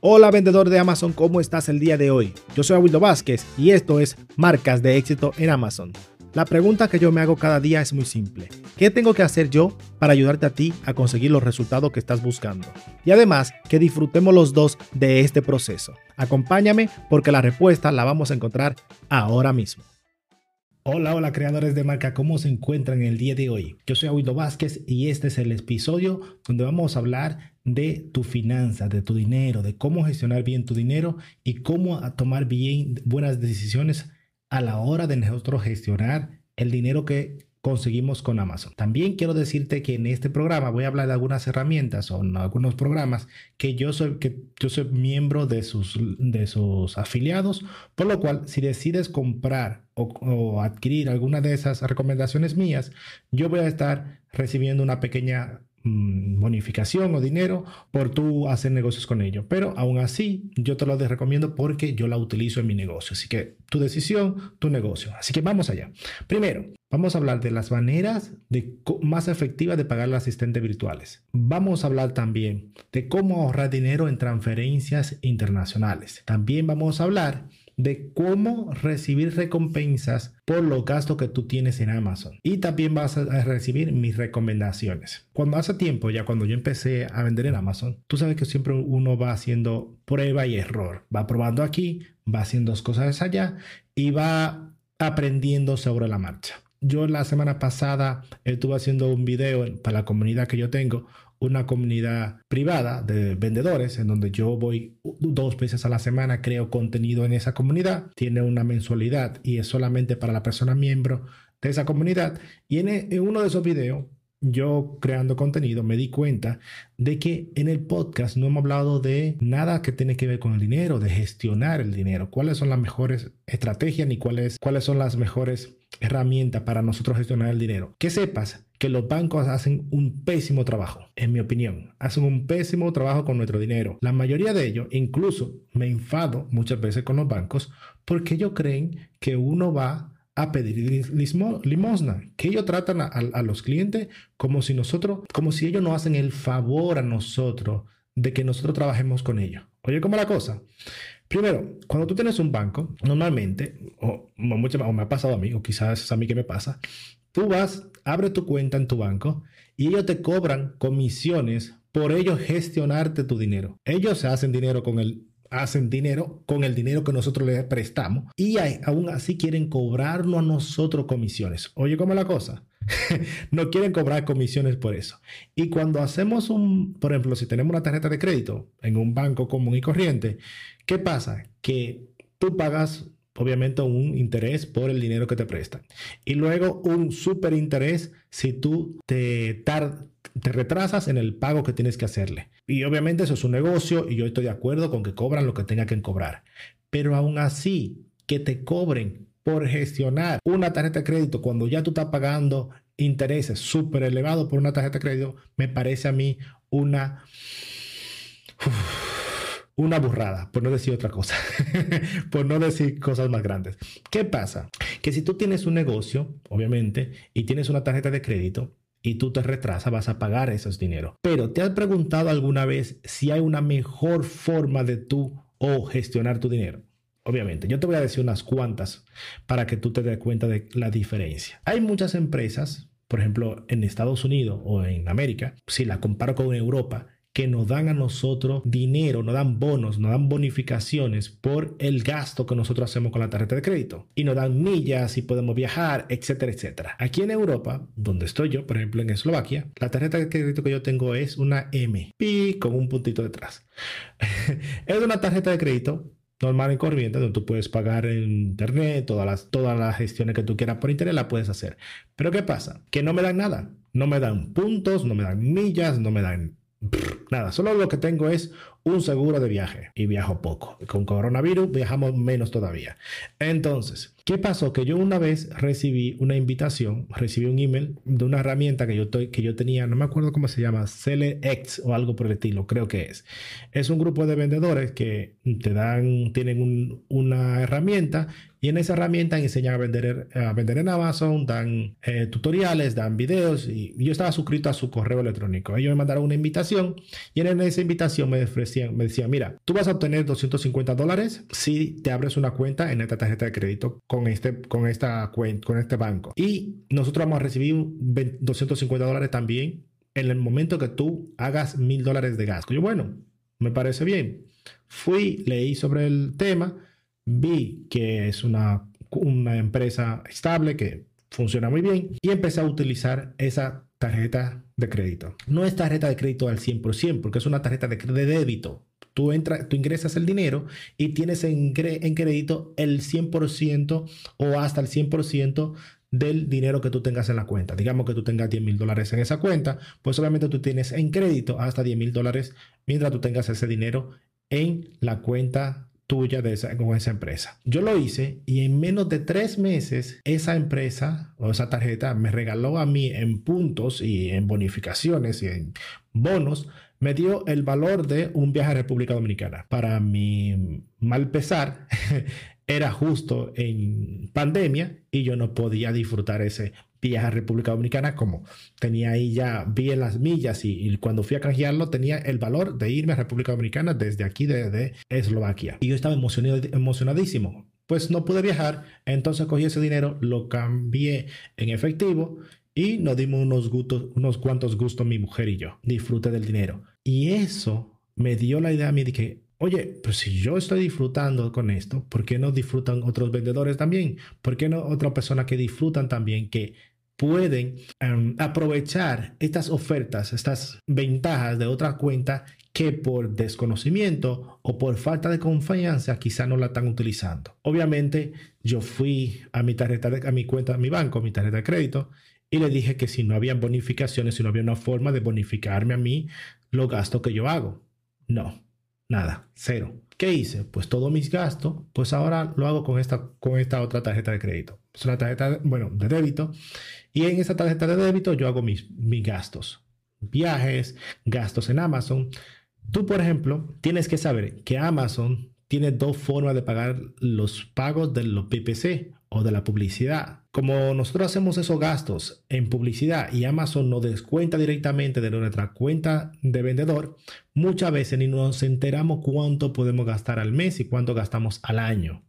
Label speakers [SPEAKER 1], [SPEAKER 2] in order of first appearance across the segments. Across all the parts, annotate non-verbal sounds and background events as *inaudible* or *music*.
[SPEAKER 1] Hola vendedor de Amazon, ¿cómo estás el día de hoy? Yo soy Abuelo Vázquez y esto es Marcas de éxito en Amazon. La pregunta que yo me hago cada día es muy simple. ¿Qué tengo que hacer yo para ayudarte a ti a conseguir los resultados que estás buscando? Y además, que disfrutemos los dos de este proceso. Acompáñame porque la respuesta la vamos a encontrar ahora mismo. Hola, hola creadores de marca, ¿cómo se encuentran el día de hoy? Yo soy Aguido Vázquez y este es el episodio donde vamos a hablar de tu finanza, de tu dinero, de cómo gestionar bien tu dinero y cómo tomar bien buenas decisiones a la hora de nosotros gestionar el dinero que conseguimos con Amazon. También quiero decirte que en este programa voy a hablar de algunas herramientas o algunos programas que yo soy, que yo soy miembro de sus, de sus afiliados, por lo cual si decides comprar o, o adquirir alguna de esas recomendaciones mías, yo voy a estar recibiendo una pequeña bonificación o dinero por tú hacer negocios con ellos. Pero aún así, yo te lo recomiendo porque yo la utilizo en mi negocio. Así que tu decisión, tu negocio. Así que vamos allá. Primero, vamos a hablar de las maneras más efectivas de pagar los asistentes virtuales. Vamos a hablar también de cómo ahorrar dinero en transferencias internacionales. También vamos a hablar de cómo recibir recompensas por los gastos que tú tienes en Amazon. Y también vas a recibir mis recomendaciones. Cuando hace tiempo, ya cuando yo empecé a vender en Amazon, tú sabes que siempre uno va haciendo prueba y error. Va probando aquí, va haciendo cosas allá y va aprendiendo sobre la marcha. Yo la semana pasada estuve haciendo un video para la comunidad que yo tengo una comunidad privada de vendedores en donde yo voy dos veces a la semana, creo contenido en esa comunidad, tiene una mensualidad y es solamente para la persona miembro de esa comunidad. Y en, uno de esos videos yo creando contenido me di cuenta de que en el podcast no hemos hablado de nada que tiene que ver con el dinero, de gestionar el dinero, cuáles son las mejores estrategias ni cuáles, cuáles son las mejores herramientas para nosotros gestionar el dinero. Que sepas que los bancos hacen un pésimo trabajo, en mi opinión. Hacen un pésimo trabajo con nuestro dinero. La mayoría de ellos, incluso me enfado muchas veces con los bancos porque ellos creen que uno va a pedir limosna, que ellos tratan a, los clientes como si nosotros, como si ellos nos hacen el favor a nosotros de que nosotros trabajemos con ellos. Oye, ¿cómo la cosa? Primero, cuando tú tienes un banco, normalmente, o, o me ha pasado a mí, o quizás a mí que me pasa, tú vas, abres tu cuenta en tu banco y ellos te cobran comisiones por ellos gestionarte tu dinero. Ellos se hacen dinero con el hacen dinero con el dinero que nosotros les prestamos y aún así quieren cobrarnos a nosotros comisiones. Oye, ¿cómo es la cosa? *laughs* no quieren cobrar comisiones por eso. Y cuando hacemos un, por ejemplo, si tenemos una tarjeta de crédito en un banco común y corriente, ¿qué pasa? Que tú pagas obviamente un interés por el dinero que te prestan. Y luego un super interés si tú te, te retrasas en el pago que tienes que hacerle. Y obviamente eso es un negocio y yo estoy de acuerdo con que cobran lo que tenga que cobrar. Pero aún así, que te cobren por gestionar una tarjeta de crédito cuando ya tú estás pagando intereses súper elevados por una tarjeta de crédito, me parece a mí una una burrada, por no decir otra cosa, *laughs* por no decir cosas más grandes. ¿Qué pasa? Que si tú tienes un negocio, obviamente, y tienes una tarjeta de crédito, y tú te retrasas, vas a pagar esos dinero. Pero ¿te has preguntado alguna vez si hay una mejor forma de tú o gestionar tu dinero? Obviamente, yo te voy a decir unas cuantas para que tú te des cuenta de la diferencia. Hay muchas empresas, por ejemplo, en Estados Unidos o en América, si la comparo con Europa, que nos dan a nosotros dinero, nos dan bonos, nos dan bonificaciones por el gasto que nosotros hacemos con la tarjeta de crédito. Y nos dan millas y podemos viajar, etcétera, etcétera. Aquí en Europa, donde estoy yo, por ejemplo en Eslovaquia, la tarjeta de crédito que yo tengo es una M, pi con un puntito detrás. *laughs* es una tarjeta de crédito normal y corriente, donde tú puedes pagar en internet, todas las, todas las gestiones que tú quieras por internet, la puedes hacer. Pero ¿qué pasa? Que no me dan nada. No me dan puntos, no me dan millas, no me dan nada, solo lo que tengo es un seguro de viaje y viajo poco. Con coronavirus viajamos menos todavía. Entonces, ¿qué pasó? Que yo una vez recibí una invitación, recibí un email de una herramienta que yo, que yo tenía, no me acuerdo cómo se llama, CeleX o algo por el estilo, creo que es. Es un grupo de vendedores que te dan, tienen una herramienta y en esa herramienta enseñan a vender, a vender en Amazon, dan eh, tutoriales, dan videos y yo estaba suscrito a su correo electrónico. Ellos me mandaron una invitación y en esa invitación me ofrecían, me decían, mira, tú vas a obtener 250 dólares si te abres una cuenta en esta tarjeta de crédito con este, con esta cuenta, con este banco. Y nosotros vamos a recibir 250 dólares también en el momento que tú hagas mil dólares de gasto. Yo, bueno, me parece bien. Fui, leí sobre el tema vi que es una, una empresa estable que funciona muy bien y empecé a utilizar esa tarjeta de crédito. No es tarjeta de crédito al 100% porque es una tarjeta de, débito. Tú, entras, tú ingresas el dinero y tienes en, en crédito el 100% o hasta el 100% del dinero que tú tengas en la cuenta. Digamos que tú tengas 10 mil dólares en esa cuenta, pues obviamente tú tienes en crédito hasta 10 mil dólares mientras tú tengas ese dinero en la cuenta tuya de esa, con esa empresa. Yo lo hice y en menos de tres meses esa empresa o esa tarjeta me regaló a mí en puntos y en bonificaciones y en bonos, me dio el valor de un viaje a República Dominicana. Para mi mal pesar, *laughs* era justo en pandemia y yo no podía disfrutar ese viaje a República Dominicana como tenía ahí ya bien las millas y, cuando fui a canjearlo tenía el valor de irme a República Dominicana desde aquí de, Eslovaquia. Y yo estaba emocionadísimo. Pues no pude viajar entonces cogí ese dinero lo cambié en efectivo y nos dimos unos gustos unos cuantos gustos mi mujer y yo. Disfrute del dinero. Y eso me dio la idea a mí de que Oye, pero si yo estoy disfrutando con esto, ¿por qué no disfrutan otros vendedores también? ¿Por qué no otras personas que disfrutan también, que pueden em, aprovechar estas ofertas, estas ventajas de otra cuenta que por desconocimiento o por falta de confianza quizá no la están utilizando. Obviamente yo fui a mi tarjeta, de, a mi cuenta, a mi banco, a mi tarjeta de crédito y le dije que si no había bonificaciones, si no había una forma de bonificarme a mí los gastos que yo hago. No, Nada, cero. ¿Qué hice? Pues todos mis gastos, pues ahora lo hago con esta, con esta otra tarjeta de crédito. Es una tarjeta, bueno, de débito. Y en esa tarjeta de débito yo hago mis, mis gastos. Viajes, gastos en Amazon. Tú, por ejemplo, tienes que saber que Amazon tiene dos formas de pagar los pagos de los PPC o de la publicidad. Como nosotros hacemos esos gastos en publicidad y Amazon nos descuenta directamente de nuestra cuenta de vendedor, muchas veces ni nos enteramos cuánto podemos gastar al mes y cuánto gastamos al año.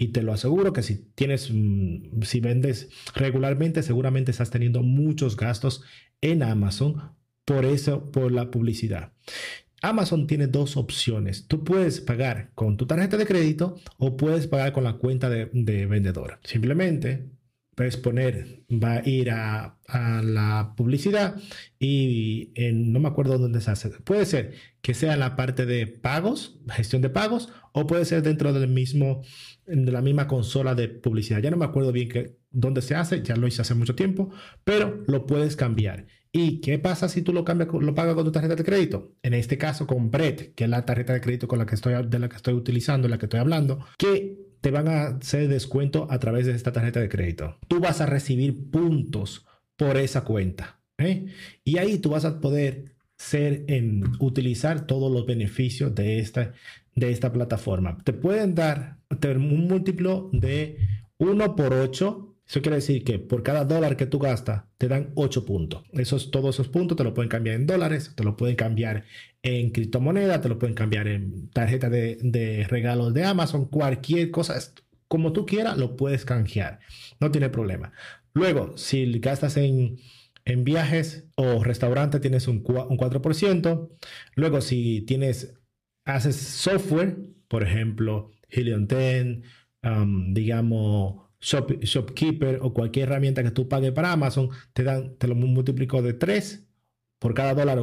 [SPEAKER 1] Y te lo aseguro que si tienes, mm, si vendes regularmente, seguramente estás teniendo muchos gastos en Amazon por eso, por la publicidad. Amazon tiene dos opciones. Tú puedes pagar con tu tarjeta de crédito o puedes pagar con la cuenta de, vendedor. Simplemente puedes poner, va a ir a, la publicidad y no me acuerdo dónde se hace. Puede ser que sea la parte de pagos, gestión de pagos, o puede ser dentro del mismo, de la misma consola de publicidad. Ya no me acuerdo bien que, dónde se hace, ya lo hice hace mucho tiempo, pero lo puedes cambiar. ¿Y qué pasa si tú lo cambias, lo pagas con tu tarjeta de crédito? En este caso con Bread, que es la tarjeta de crédito con la que estoy, de la que estoy utilizando, la que estoy hablando, que te van a hacer descuento a través de esta tarjeta de crédito. Tú vas a recibir puntos por esa cuenta. ¿eh? Y ahí tú vas a poder ser en utilizar todos los beneficios de esta, de esta plataforma. Te pueden dar un múltiplo de 1 por 8 eso quiere decir que por cada dólar que tú gastas, te dan 8 puntos. Esos, todos esos puntos te lo pueden cambiar en dólares, te lo pueden cambiar en criptomonedas, te lo pueden cambiar en tarjeta de, regalos de Amazon, cualquier cosa. Como tú quieras, lo puedes canjear. No tiene problema. Luego, si gastas en, viajes o restaurantes, tienes un, un 4%. Luego, si tienes, haces software, por ejemplo, Helium 10, um, digamos, Shopkeeper o cualquier herramienta que tú pagues para Amazon, te, dan, te lo multiplico de 3 por cada dólar,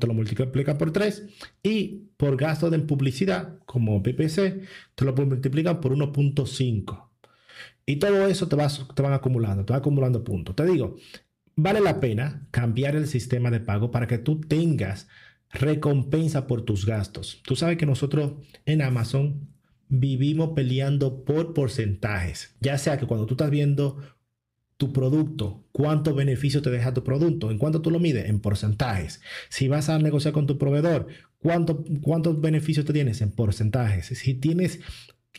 [SPEAKER 1] te lo multiplican por 3 y por gasto de publicidad como PPC, te lo multiplican por 1.5. Y todo eso te, vas, te van acumulando, te va acumulando puntos. Te digo, vale la pena cambiar el sistema de pago para que tú tengas recompensa por tus gastos. Tú sabes que nosotros en Amazon vivimos peleando por porcentajes, ya sea que cuando tú estás viendo tu producto, cuánto beneficio te deja tu producto, en cuánto tú lo mides, en porcentajes. Si vas a negociar con tu proveedor, cuánto, cuántos beneficios te tienes en porcentajes. Si tienes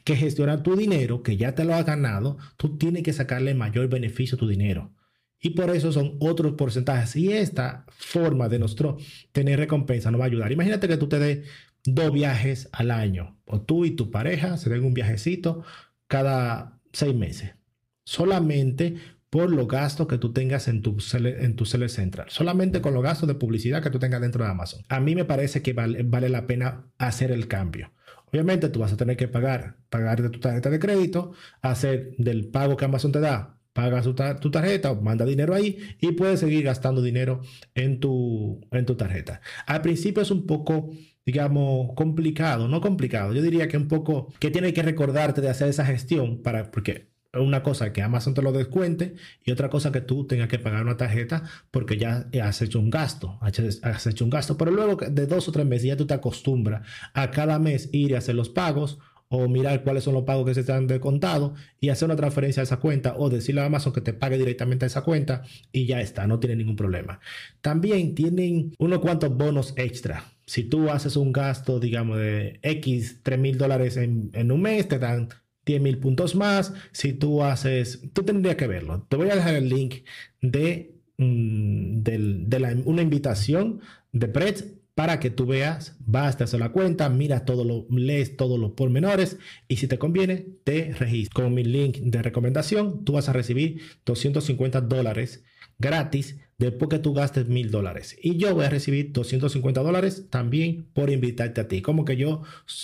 [SPEAKER 1] que gestionar tu dinero, que ya te lo has ganado, tú tienes que sacarle mayor beneficio a tu dinero. Y por eso son otros porcentajes. Y esta forma de nuestro tener recompensa nos va a ayudar. Imagínate que tú te des dos viajes al año, o tú y tu pareja se den un viajecito cada seis meses. Solamente por los gastos que tú tengas en tu, en tu seller central. Solamente con los gastos de publicidad que tú tengas dentro de Amazon. A mí me parece que vale, vale la pena hacer el cambio. Obviamente tú vas a tener que pagar, pagar de tu tarjeta de crédito, hacer del pago que Amazon te da, pagas tu, tu, tarjeta o manda dinero ahí y puedes seguir gastando dinero en tu, en tu tarjeta. Al principio es un poco, digamos, complicado, no complicado, yo diría que un poco que tienes que recordarte de hacer esa gestión para, porque una cosa que Amazon te lo descuente y otra cosa que tú tengas que pagar una tarjeta porque ya has hecho un gasto, has hecho un gasto, pero luego de dos o tres meses ya tú te acostumbras a cada mes ir a hacer los pagos o mirar cuáles son los pagos que se están descontados y hacer una transferencia a esa cuenta o decirle a Amazon que te pague directamente a esa cuenta y ya está, no tiene ningún problema. También tienen unos cuantos bonos extra. Si tú haces un gasto, digamos, de X, 3 mil dólares en, un mes, te dan 10.000 puntos más. Si tú haces, tú tendrías que verlo. Te voy a dejar el link de, mm, de una invitación de Pretz para que tú veas, basta hacer la cuenta, miras todo lo, lees todos los pormenores y si te conviene, te registras. Con mi link de recomendación, tú vas a recibir 250 dólares gratis después que tú gastes mil dólares. Y yo voy a recibir 250 dólares también por invitarte a ti. Como que yo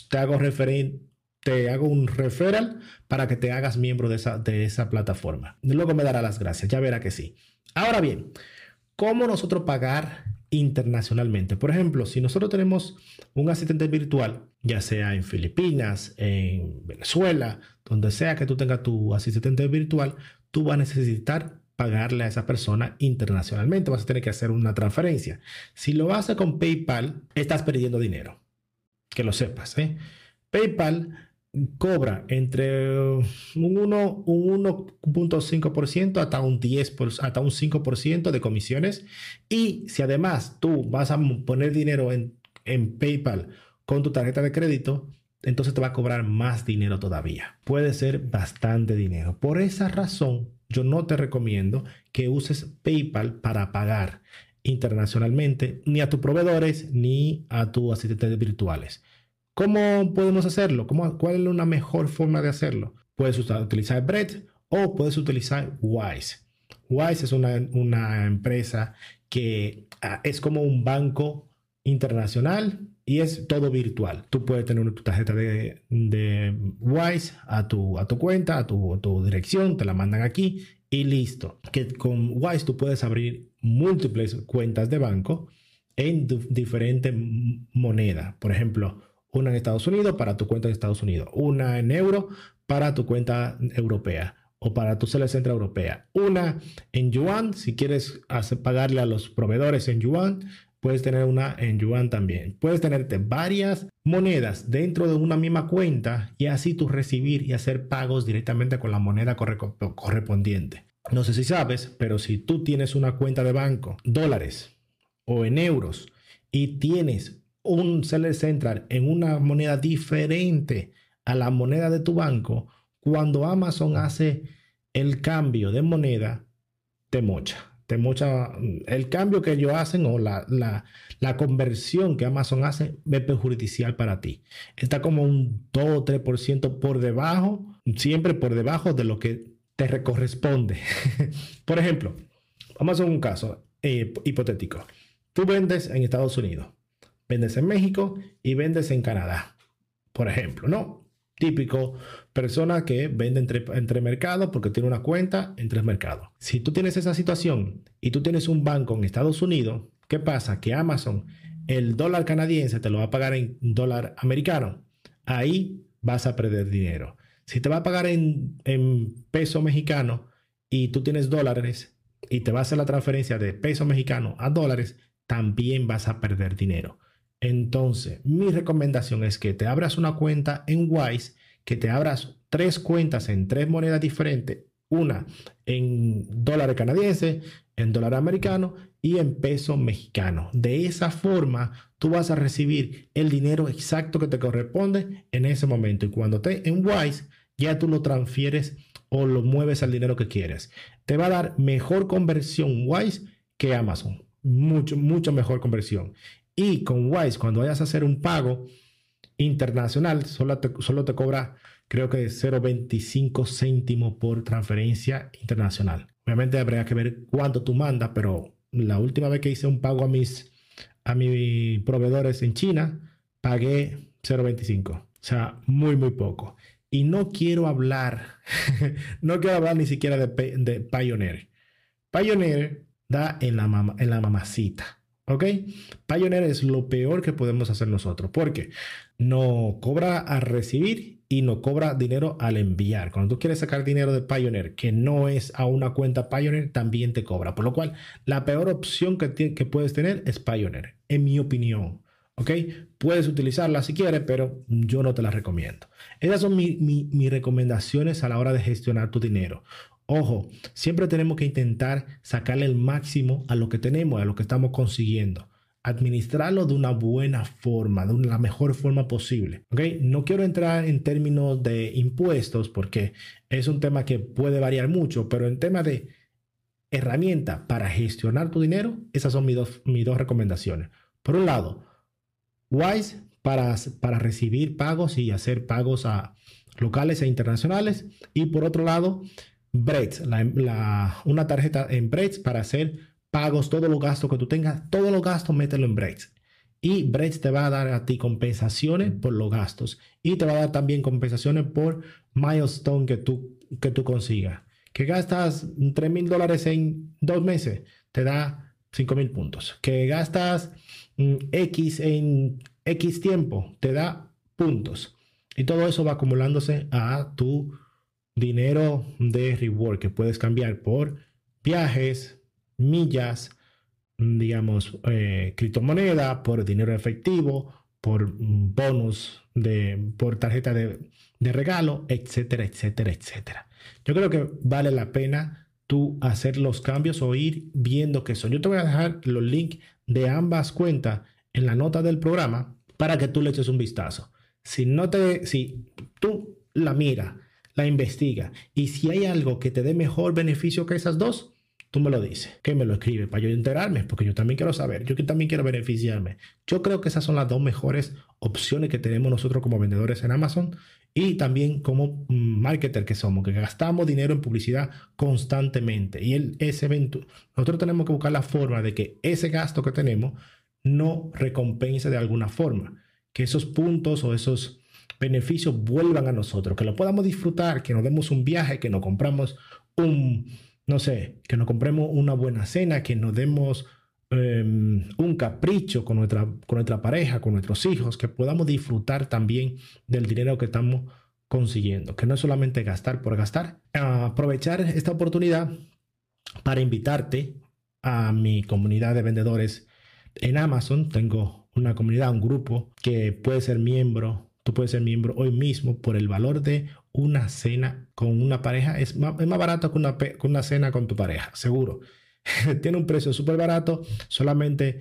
[SPEAKER 1] te hago referente te hago un referral para que te hagas miembro de esa, de esa plataforma. Luego me dará las gracias, ya verá que sí. Ahora bien, ¿cómo nosotros pagar internacionalmente? Por ejemplo, si nosotros tenemos un asistente virtual, ya sea en Filipinas, en Venezuela, donde sea que tú tengas tu asistente virtual, tú vas a necesitar pagarle a esa persona internacionalmente. Vas a tener que hacer una transferencia. Si lo haces con PayPal, estás perdiendo dinero. Que lo sepas. ¿eh? PayPal cobra entre un 1.5% hasta un 10%, hasta un 5% de comisiones. Y si además tú vas a poner dinero en, en PayPal con tu tarjeta de crédito, entonces te va a cobrar más dinero todavía. Puede ser bastante dinero. Por esa razón, yo no te recomiendo que uses PayPal para pagar internacionalmente ni a tus proveedores ni a tus asistentes virtuales. ¿Cómo podemos hacerlo? ¿Cómo, ¿Cuál es una mejor forma de hacerlo? Puedes utilizar Bread o puedes utilizar Wise. Wise es una, empresa que ah, es como un banco internacional y es todo virtual. Tú puedes tener tu tarjeta de, Wise a tu, a tu cuenta, a tu, a tu, dirección, te la mandan aquí y listo. Que con Wise tú puedes abrir múltiples cuentas de banco en diferentes monedas. Por ejemplo, una en Estados Unidos para tu cuenta de Estados Unidos, una en euro para tu cuenta europea o para tu sede central europea, una en yuan, si quieres hacer, pagarle a los proveedores en yuan, puedes tener una en yuan también. Puedes tenerte varias monedas dentro de una misma cuenta y así tú recibir y hacer pagos directamente con la moneda correspondiente. No sé si sabes, pero si tú tienes una cuenta de banco, dólares o en euros, y tienes un seller central en una moneda diferente a la moneda de tu banco, cuando Amazon hace el cambio de moneda, te mocha. Te mocha el cambio que ellos hacen o la, la, conversión que Amazon hace es perjudicial para ti. Está como un 2 o 3% por debajo, siempre por debajo de lo que te corresponde. *laughs* por ejemplo, vamos a un caso eh, hipotético. Tú vendes en Estados Unidos vendes en México y vendes en Canadá, por ejemplo, ¿no? Típico persona que vende entre, entre mercados porque tiene una cuenta en tres mercados. Si tú tienes esa situación y tú tienes un banco en Estados Unidos, ¿qué pasa? Que Amazon, el dólar canadiense te lo va a pagar en dólar americano. Ahí vas a perder dinero. Si te va a pagar en, en peso mexicano y tú tienes dólares y te va a hacer la transferencia de peso mexicano a dólares, también vas a perder dinero. Entonces, mi recomendación es que te abras una cuenta en Wise, que te abras tres cuentas en tres monedas diferentes, una en dólar canadiense, en dólar americano y en peso mexicano. De esa forma, tú vas a recibir el dinero exacto que te corresponde en ese momento. Y cuando te en Wise, ya tú lo transfieres o lo mueves al dinero que quieres. Te va a dar mejor conversión Wise que Amazon. Mucho, mucho mejor conversión. Y con Wise, cuando vayas a hacer un pago internacional, solo te, solo te cobra, creo que 0.25 céntimos por transferencia internacional. Obviamente habría que ver cuánto tú mandas, pero la última vez que hice un pago a mis, a mis proveedores en China, pagué 0.25. O sea, muy, muy poco. Y no quiero hablar, *laughs* no quiero hablar ni siquiera de, de Pioneer. Pioneer da en la, en la mamacita. ¿Ok? Pioneer es lo peor que podemos hacer nosotros porque no cobra a recibir y no cobra dinero al enviar. Cuando tú quieres sacar dinero de Pioneer que no es a una cuenta Pioneer, también te cobra. Por lo cual, la peor opción que, que puedes tener es Pioneer, en mi opinión. ¿Ok? Puedes utilizarla si quieres, pero yo no te la recomiendo. Esas son mis recomendaciones a la hora de gestionar tu dinero. Ojo, siempre tenemos que intentar sacarle el máximo a lo que tenemos, a lo que estamos consiguiendo. Administrarlo de una buena forma, de la mejor forma posible. ¿ok? No quiero entrar en términos de impuestos porque es un tema que puede variar mucho, pero en tema de herramienta para gestionar tu dinero, esas son mis dos, mis dos recomendaciones. Por un lado, Wise para, para recibir pagos y hacer pagos a locales e internacionales. Y por otro lado, Braids, una tarjeta en Braids para hacer pagos, todos los gastos que tú tengas, todos los gastos, mételo en Braids. Y Braids te va a dar a ti compensaciones por los gastos y te va a dar también compensaciones por milestone que tú, que tú consigas. Que gastas 3 mil dólares en dos meses, te da 5 mil puntos. Que gastas mm, X en X tiempo, te da puntos. Y todo eso va acumulándose a tu dinero de reward que puedes cambiar por viajes, millas, digamos, eh, criptomoneda, por dinero efectivo, por bonus, de, por tarjeta de, regalo, etcétera, etcétera, etcétera. Yo creo que vale la pena tú hacer los cambios o ir viendo qué son. Yo te voy a dejar los links de ambas cuentas en la nota del programa para que tú le eches un vistazo. Si no te, si tú la miras la investiga. Y si hay algo que te dé mejor beneficio que esas dos, tú me lo dices, que me lo escribe para yo enterarme, porque yo también quiero saber, yo también quiero beneficiarme. Yo creo que esas son las dos mejores opciones que tenemos nosotros como vendedores en Amazon y también como mm, marketer que somos, que gastamos dinero en publicidad constantemente. Y el, ese evento, nosotros tenemos que buscar la forma de que ese gasto que tenemos no recompense de alguna forma, que esos puntos o esos beneficios vuelvan a nosotros, que lo podamos disfrutar, que nos demos un viaje, que nos compramos un, no sé, que nos compremos una buena cena, que nos demos em, un capricho con nuestra, con nuestra pareja, con nuestros hijos, que podamos disfrutar también del dinero que estamos consiguiendo, que no es solamente gastar por gastar. Aprovechar esta oportunidad para invitarte a mi comunidad de vendedores en Amazon. Tengo una comunidad, un grupo que puede ser miembro Tú puedes ser miembro hoy mismo por el valor de una cena con una pareja. Es más, es más barato que una, una cena con tu pareja, seguro. *laughs* Tiene un precio súper barato, solamente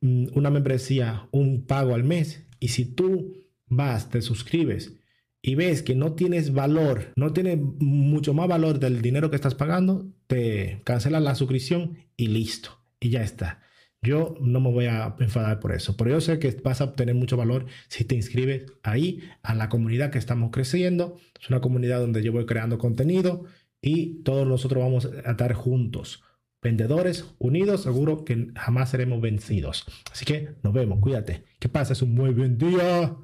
[SPEAKER 1] mm, una membresía, un pago al mes. Y si tú vas, te suscribes y ves que no tienes valor, no tiene mucho más valor del dinero que estás pagando, te cancelas la suscripción y listo. Y ya está. Yo no me voy a enfadar por eso, pero yo sé que vas a obtener mucho valor si te inscribes ahí a la comunidad que estamos creciendo. Es una comunidad donde yo voy creando contenido y todos nosotros vamos a estar juntos. Vendedores unidos, seguro que jamás seremos vencidos. Así que nos vemos, cuídate. Que pases un muy buen día.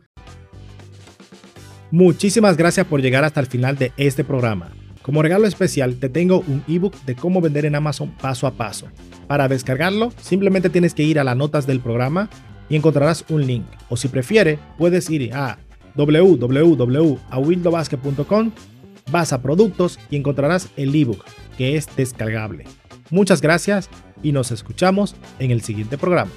[SPEAKER 1] Muchísimas gracias por llegar hasta el final de este programa. Como regalo especial te tengo un ebook de cómo vender en Amazon paso a paso. Para descargarlo, simplemente tienes que ir a las notas del programa y encontrarás un link. O si prefiere, puedes ir a www.awildobasket.com, vas a productos y encontrarás el ebook que es descargable. Muchas gracias y nos escuchamos en el siguiente programa.